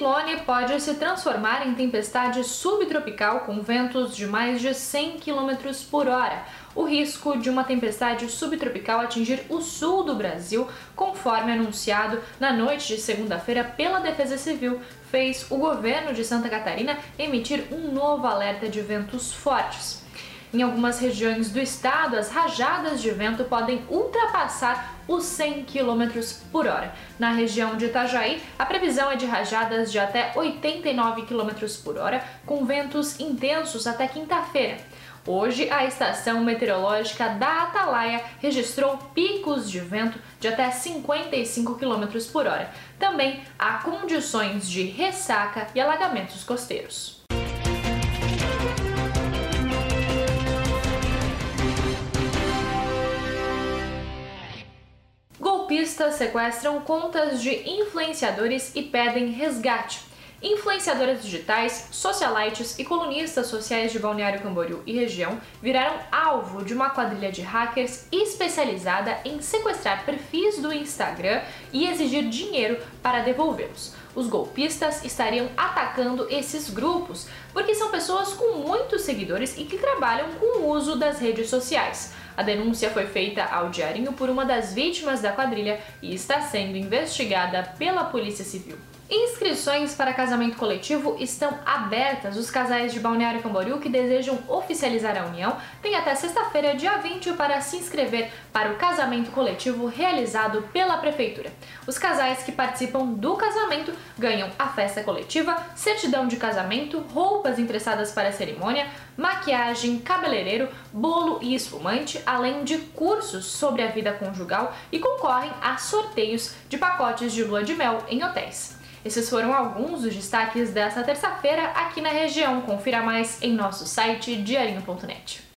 Ciclone pode se transformar em tempestade subtropical com ventos de mais de 100 km por hora. O risco de uma tempestade subtropical atingir o sul do Brasil, conforme anunciado na noite de segunda-feira pela Defesa Civil, fez o governo de Santa Catarina emitir um novo alerta de ventos fortes. Em algumas regiões do estado, as rajadas de vento podem ultrapassar os 100 km por hora. Na região de Itajaí, a previsão é de rajadas de até 89 km por hora, com ventos intensos até quinta-feira. Hoje, a estação meteorológica da Atalaia registrou picos de vento de até 55 km por hora. Também há condições de ressaca e alagamentos costeiros. Golpistas sequestram contas de influenciadores e pedem resgate. Influenciadoras digitais, socialites e colunistas sociais de Balneário Camboriú e região viraram alvo de uma quadrilha de hackers especializada em sequestrar perfis do Instagram e exigir dinheiro para devolvê-los. Os golpistas estariam atacando esses grupos porque são pessoas com muitos seguidores e que trabalham com o uso das redes sociais. A denúncia foi feita ao Diarinho por uma das vítimas da quadrilha e está sendo investigada pela Polícia Civil. Inscrições para casamento coletivo estão abertas. Os casais de Balneário Camboriú que desejam oficializar a união têm até sexta-feira, dia 20, para se inscrever para o casamento coletivo realizado pela Prefeitura. Os casais que participam do casamento ganham a festa coletiva, certidão de casamento, roupas emprestadas para a cerimônia, maquiagem, cabeleireiro, bolo e espumante, além de cursos sobre a vida conjugal e concorrem a sorteios de pacotes de lua de mel em hotéis. Esses foram alguns dos destaques dessa terça-feira aqui na região. Confira mais em nosso site diarinho.net.